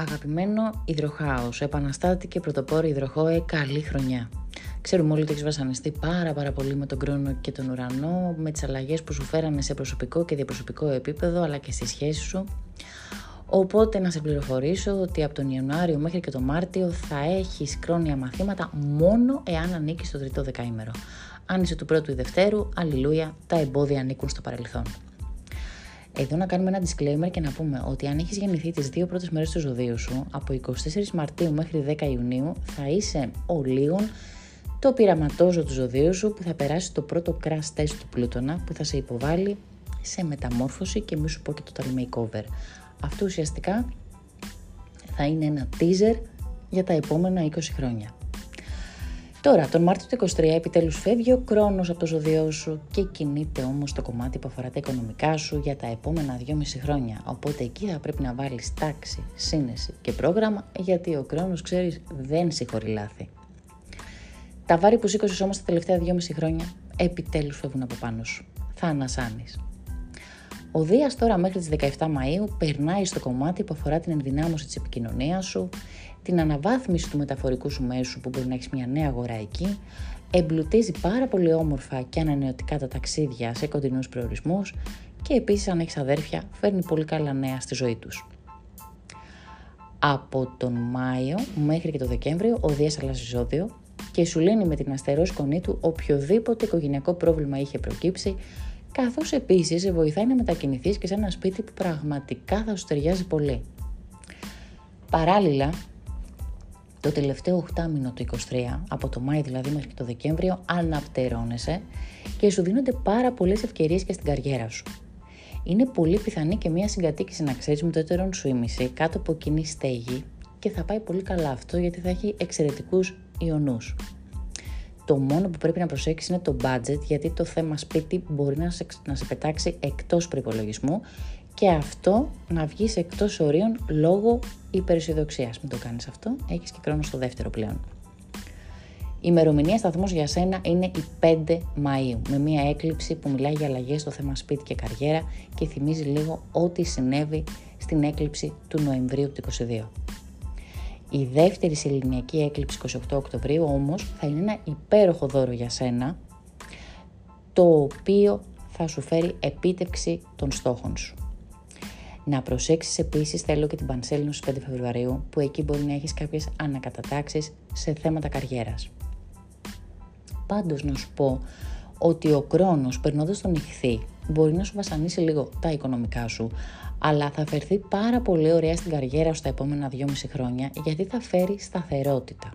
Αγαπημένο υδροχάος, επαναστάτη και πρωτοπόρο υδροχόε, καλή χρονιά. Ξέρουμε όλοι ότι έχεις βασανιστεί πάρα πάρα πολύ με τον χρόνο και τον ουρανό, με τις αλλαγές που σου φέρανε σε προσωπικό και διαπροσωπικό επίπεδο, αλλά και στη σχέση σου. Οπότε να σε πληροφορήσω ότι από τον Ιανουάριο μέχρι και τον Μάρτιο θα έχεις κρόνια μαθήματα μόνο εάν ανήκεις στο τρίτο δεκαήμερο. Αν είσαι του πρώτου ή δευτέρου, αλληλούια, τα εμπόδια ανήκουν στο παρελθόν. Εδώ να κάνουμε ένα disclaimer και να πούμε ότι αν έχεις γεννηθεί τις δύο πρώτες μέρες του ζωδίου σου, από 24 Μαρτίου μέχρι 10 Ιουνίου, θα είσαι ο Λίγον το πειραματόζω του ζωδίου σου που θα περάσει το πρώτο crash test του Πλούτονα που θα σε υποβάλει σε μεταμόρφωση και μη σου πω και το makeover. Αυτό ουσιαστικά θα είναι ένα teaser για τα επόμενα 20 χρόνια. Τώρα, τον Μάρτιο του 23 επιτέλους φεύγει ο χρόνος από το ζωδιό σου και κινείται όμως το κομμάτι που αφορά τα οικονομικά σου για τα επόμενα 2,5 χρόνια. Οπότε εκεί θα πρέπει να βάλεις τάξη, σύνεση και πρόγραμμα γιατί ο χρόνος, ξέρεις, δεν συγχωρεί λάθη. Τα βάρη που σήκωσες όμως τα τελευταία 2,5 χρόνια επιτέλους φεύγουν από πάνω σου. Θα ανασάνεις. Ο Δίας τώρα μέχρι τις 17 Μαΐου περνάει στο κομμάτι που αφορά την ενδυνάμωση της επικοινωνίας σου, την αναβάθμιση του μεταφορικού σου μέσου που μπορεί να έχεις μια νέα αγορά εκεί, εμπλουτίζει πάρα πολύ όμορφα και ανανεωτικά τα ταξίδια σε κοντινούς προορισμούς και επίσης αν έχεις αδέρφια φέρνει πολύ καλά νέα στη ζωή τους. Από τον Μάιο μέχρι και τον Δεκέμβριο ο Δίας αλλάζει ζώδιο και σου λύνει με την αστερό σκονή του οποιοδήποτε οικογενειακό πρόβλημα είχε προκύψει καθώς επίσης σε βοηθάει να μετακινηθείς και σε ένα σπίτι που πραγματικά θα σου ταιριάζει πολύ. Παράλληλα, το τελευταίο οχτάμινο του 23, από το Μάη δηλαδή μέχρι το Δεκέμβριο, αναπτερώνεσαι και σου δίνονται πάρα πολλές ευκαιρίες και στην καριέρα σου. Είναι πολύ πιθανή και μια συγκατοίκηση να ξέρεις με το έτερον σου ήμιση κάτω από κοινή στέγη και θα πάει πολύ καλά αυτό γιατί θα έχει εξαιρετικούς ιονούς. Το μόνο που πρέπει να προσέξεις είναι το budget γιατί το θέμα σπίτι μπορεί να σε, να σε πετάξει εκτός προπολογισμού και αυτό να βγεις εκτός ορίων λόγω υπεραισιοδοξίας. Μην το κάνεις αυτό, έχεις και χρόνος στο δεύτερο πλέον. Η ημερομηνία σταθμός για σένα είναι η 5 Μαΐου, με μια έκλειψη που μιλάει για αλλαγές στο θέμα σπίτι και καριέρα και θυμίζει λίγο ό,τι συνέβη στην έκλειψη του Νοεμβρίου του 2022. Η δεύτερη σεληνιακή έκλειψη 28 Οκτωβρίου όμως θα είναι ένα υπέροχο δώρο για σένα, το οποίο θα σου φέρει επίτευξη των στόχων σου. Να προσέξεις επίσης θέλω και την Πανσέλινο στις 5 Φεβρουαρίου που εκεί μπορεί να έχεις κάποιες ανακατατάξεις σε θέματα καριέρας. Πάντως να σου πω ότι ο χρόνος περνώντας τον ηχθή μπορεί να σου βασανίσει λίγο τα οικονομικά σου, αλλά θα φερθεί πάρα πολύ ωραία στην καριέρα σου τα επόμενα 2,5 χρόνια γιατί θα φέρει σταθερότητα.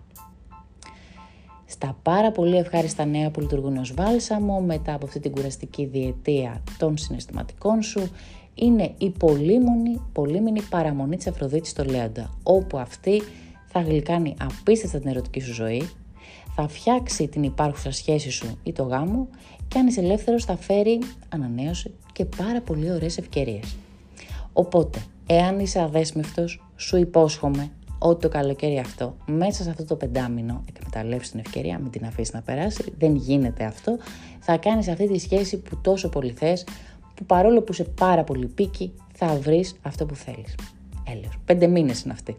Στα πάρα πολύ ευχάριστα νέα που λειτουργούν ως βάλσαμο μετά από αυτή την κουραστική διετία των συναισθηματικών σου είναι η πολύμονη, πολύμηνη παραμονή της Αφροδίτης στο Λέοντα, όπου αυτή θα γλυκάνει απίστευτα την ερωτική σου ζωή, θα φτιάξει την υπάρχουσα σχέση σου ή το γάμο και αν είσαι ελεύθερος θα φέρει ανανέωση και πάρα πολύ ωραίες ευκαιρίες. Οπότε, εάν είσαι αδέσμευτος, σου υπόσχομαι ότι το καλοκαίρι αυτό, μέσα σε αυτό το πεντάμινο, εκμεταλλεύσεις την ευκαιρία, μην την αφήσεις να περάσει, δεν γίνεται αυτό, θα κάνεις αυτή τη σχέση που τόσο πολύ θες, που παρόλο που είσαι πάρα πολύ πίκη, θα βρεις αυτό που θέλεις. Έλεος. Πέντε μήνες είναι αυτή.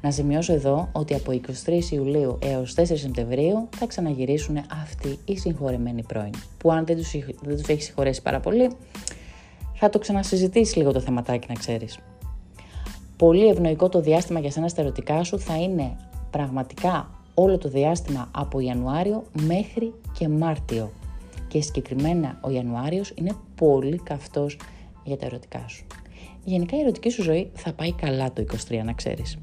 Να σημειώσω εδώ ότι από 23 Ιουλίου έως 4 Σεπτεμβρίου θα ξαναγυρίσουν αυτοί οι συγχωρεμένοι πρώην, που αν δεν τους, δεν τους έχει συγχωρέσει πάρα πολύ, θα το ξανασυζητήσεις λίγο το θεματάκι να ξέρεις. Πολύ ευνοϊκό το διάστημα για σένα στα ερωτικά σου θα είναι πραγματικά όλο το διάστημα από Ιανουάριο μέχρι και Μάρτιο. Και συγκεκριμένα ο Ιανουάριος είναι πολύ καυτός για τα ερωτικά σου. Γενικά η ερωτική σου ζωή θα πάει καλά το 23 να ξέρεις.